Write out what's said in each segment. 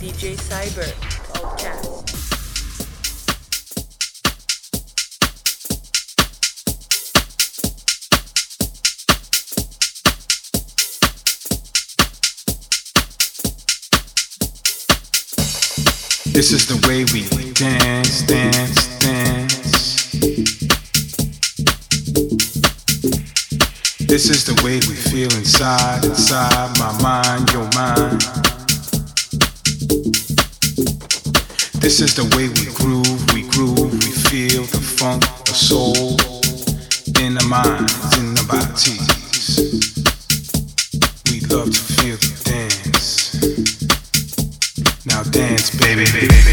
DJ Cyber, Podcast. This is the way we dance, dance, dance. This is the way we feel inside, inside my mind, your mind. This is the way we groove, we groove, we feel the funk, the soul in the minds, in the bodies. We love to feel the dance. Now dance, baby, baby,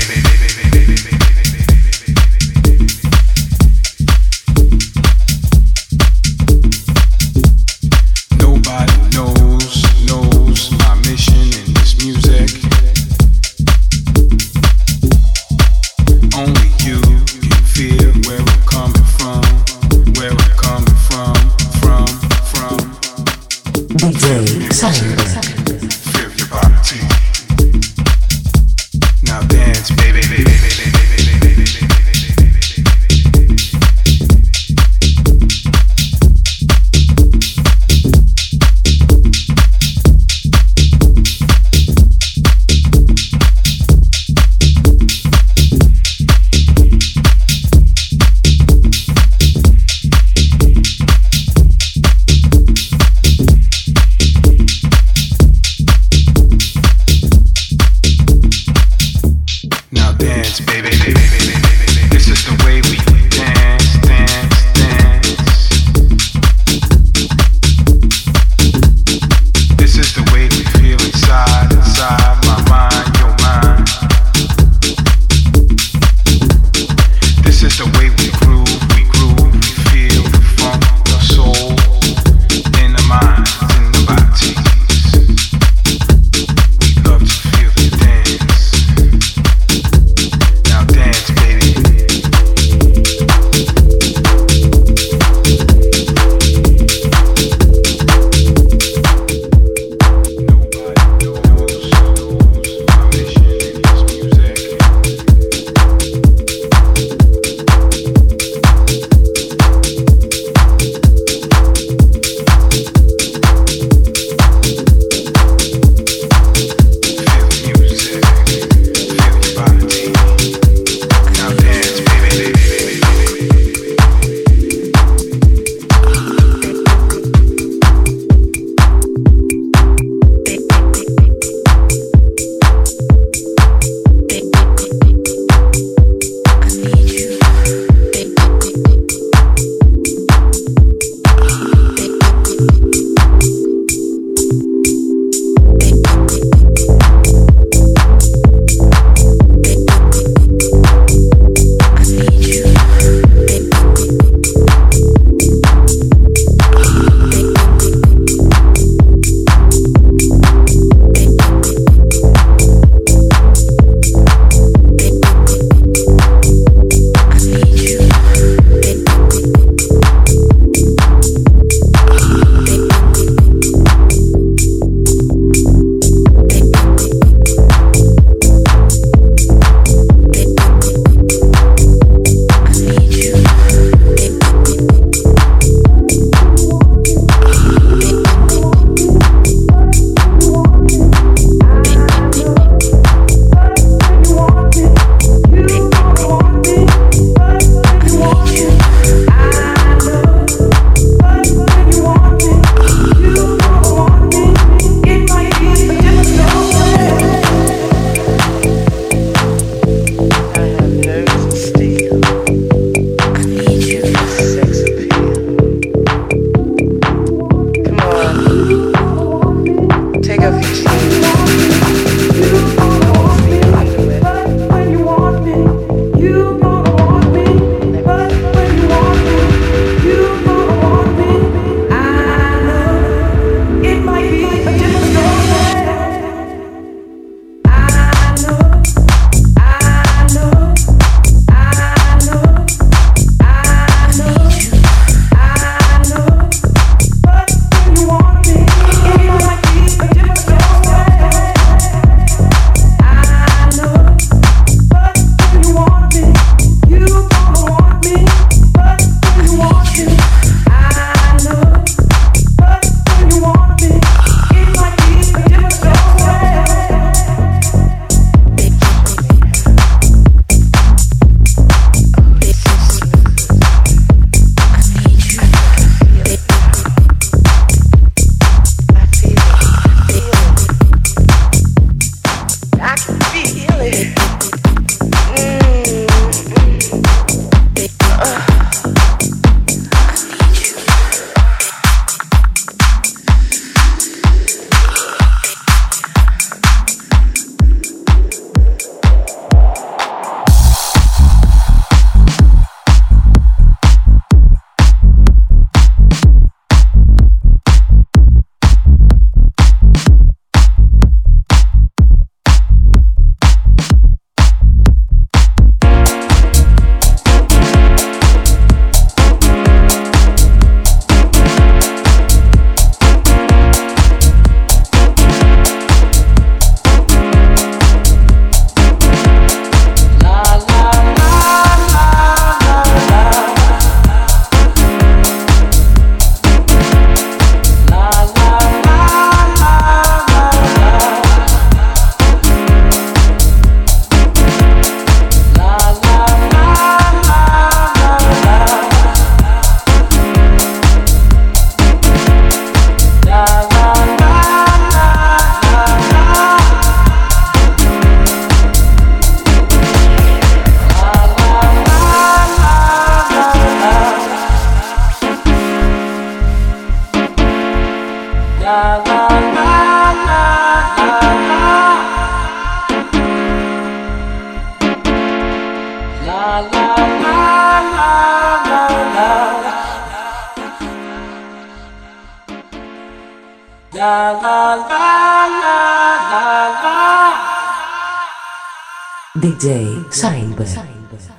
DJ Cyber.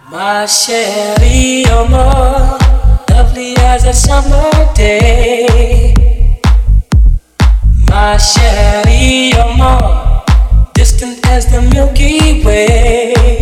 Ma chérie, you're more lovely as a summer day. My chérie, you're more distant as the Milky Way.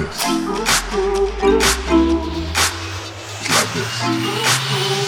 This. It's like this.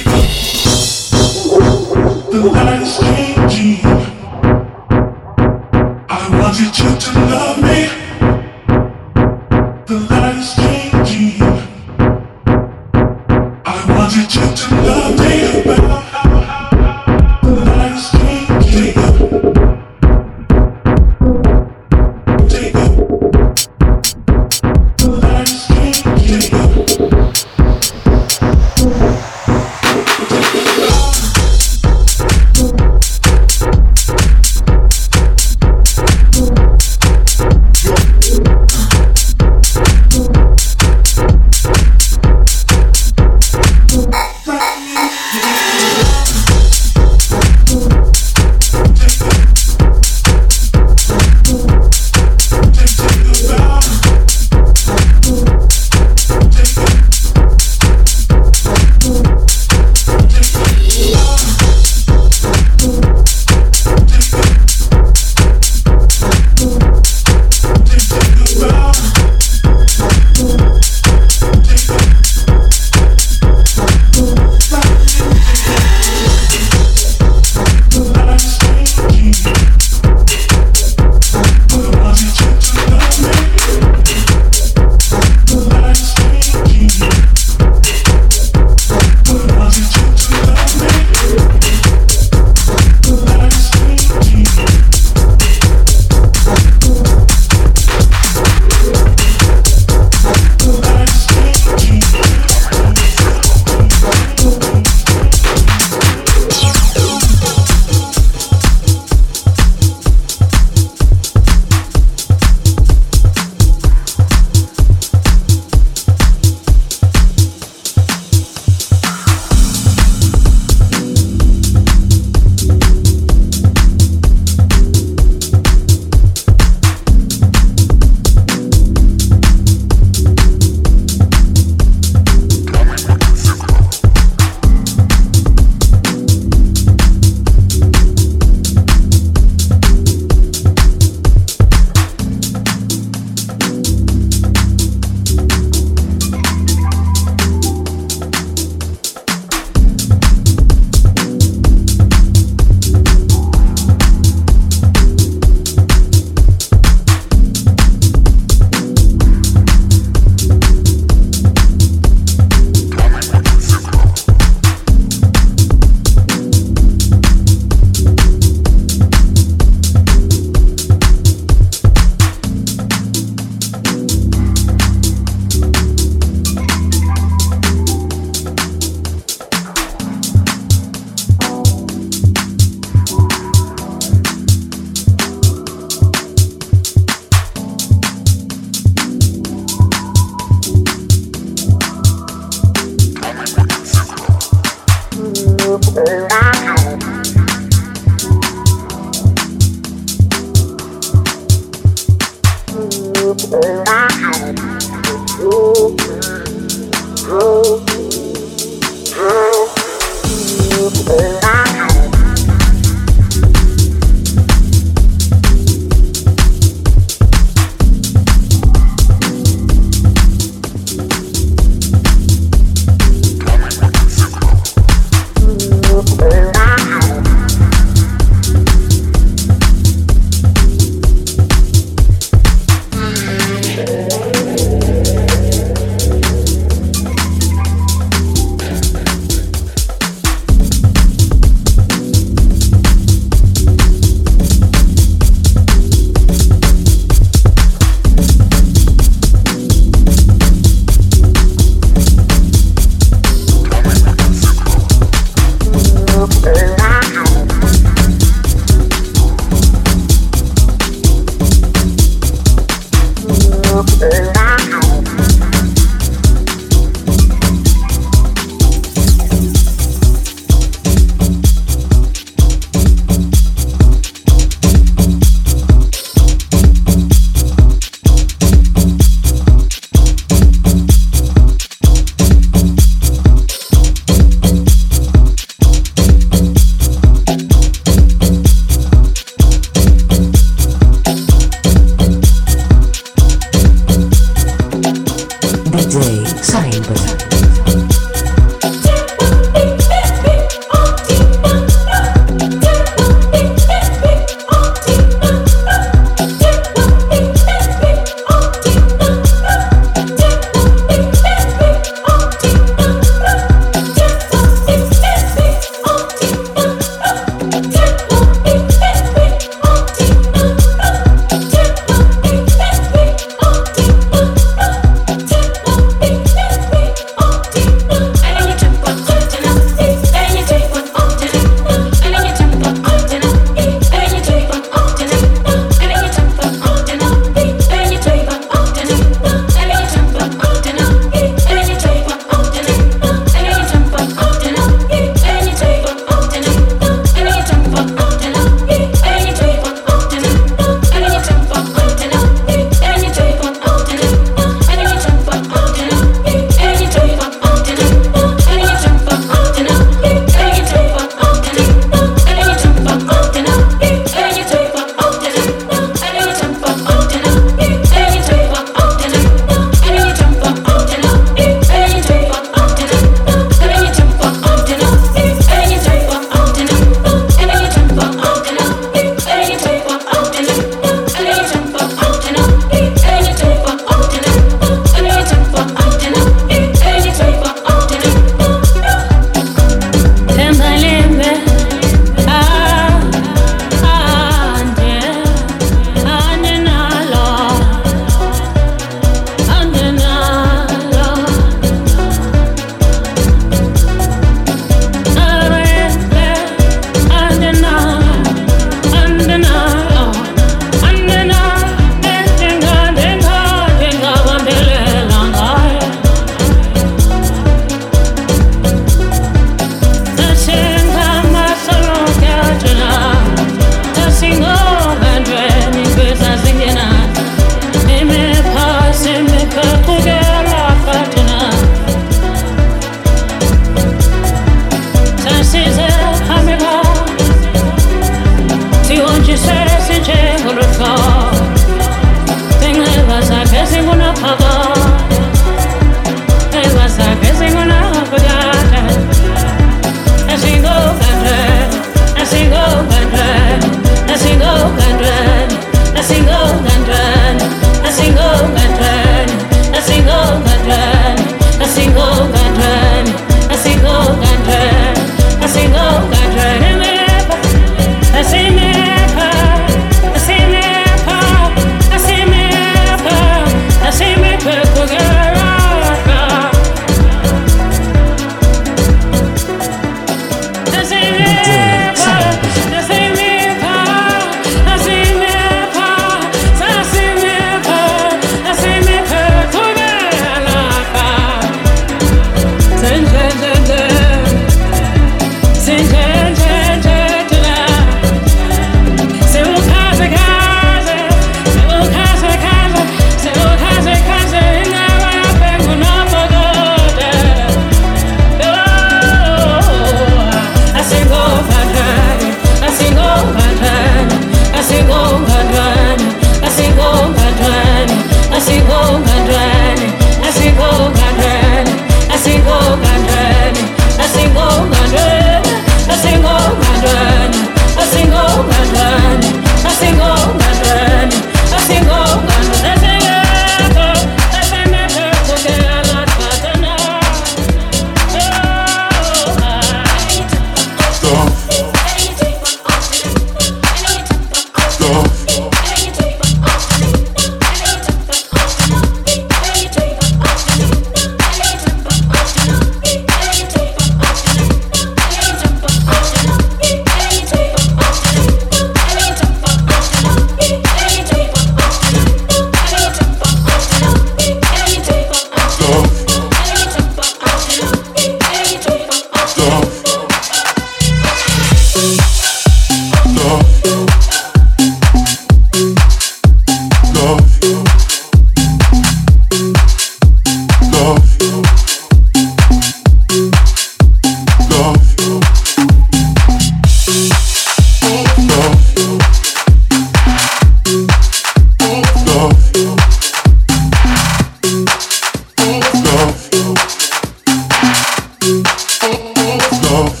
Love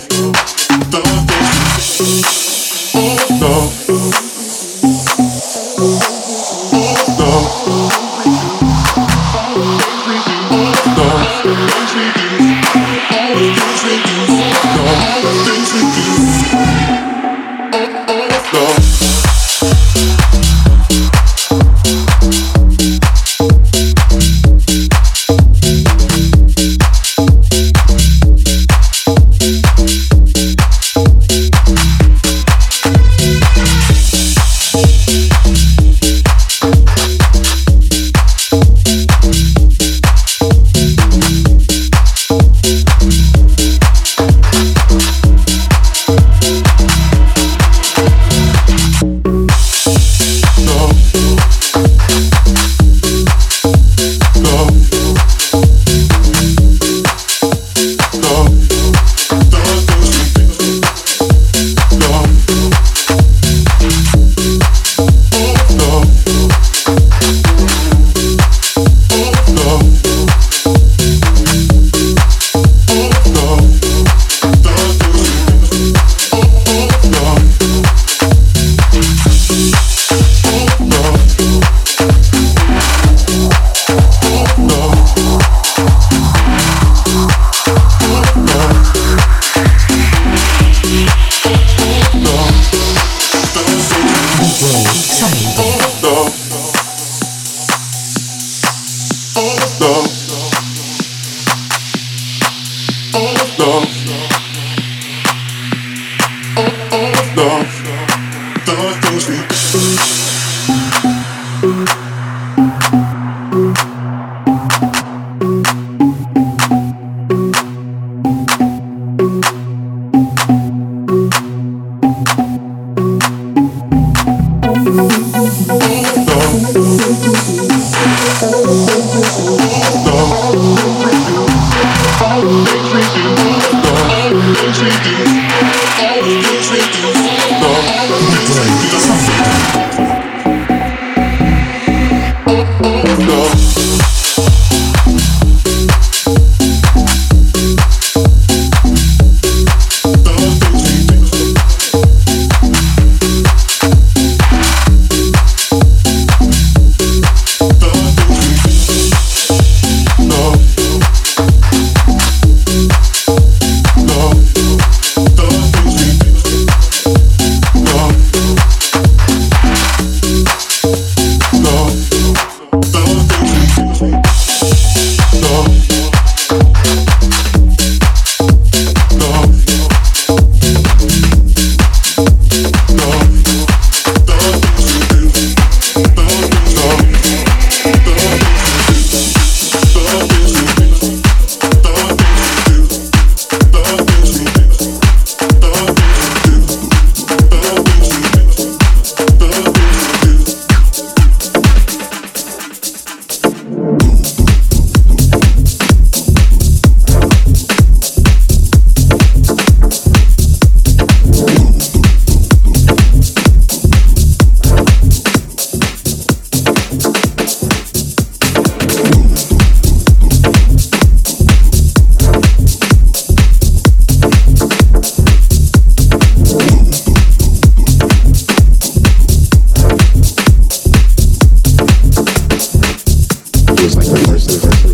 was like a mercy.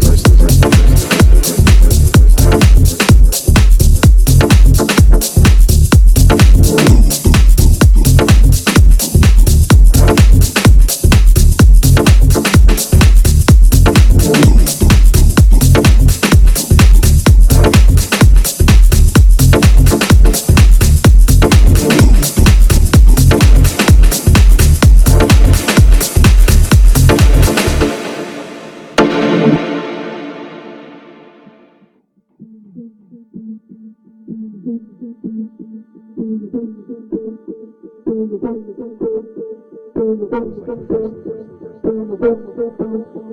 Thank you.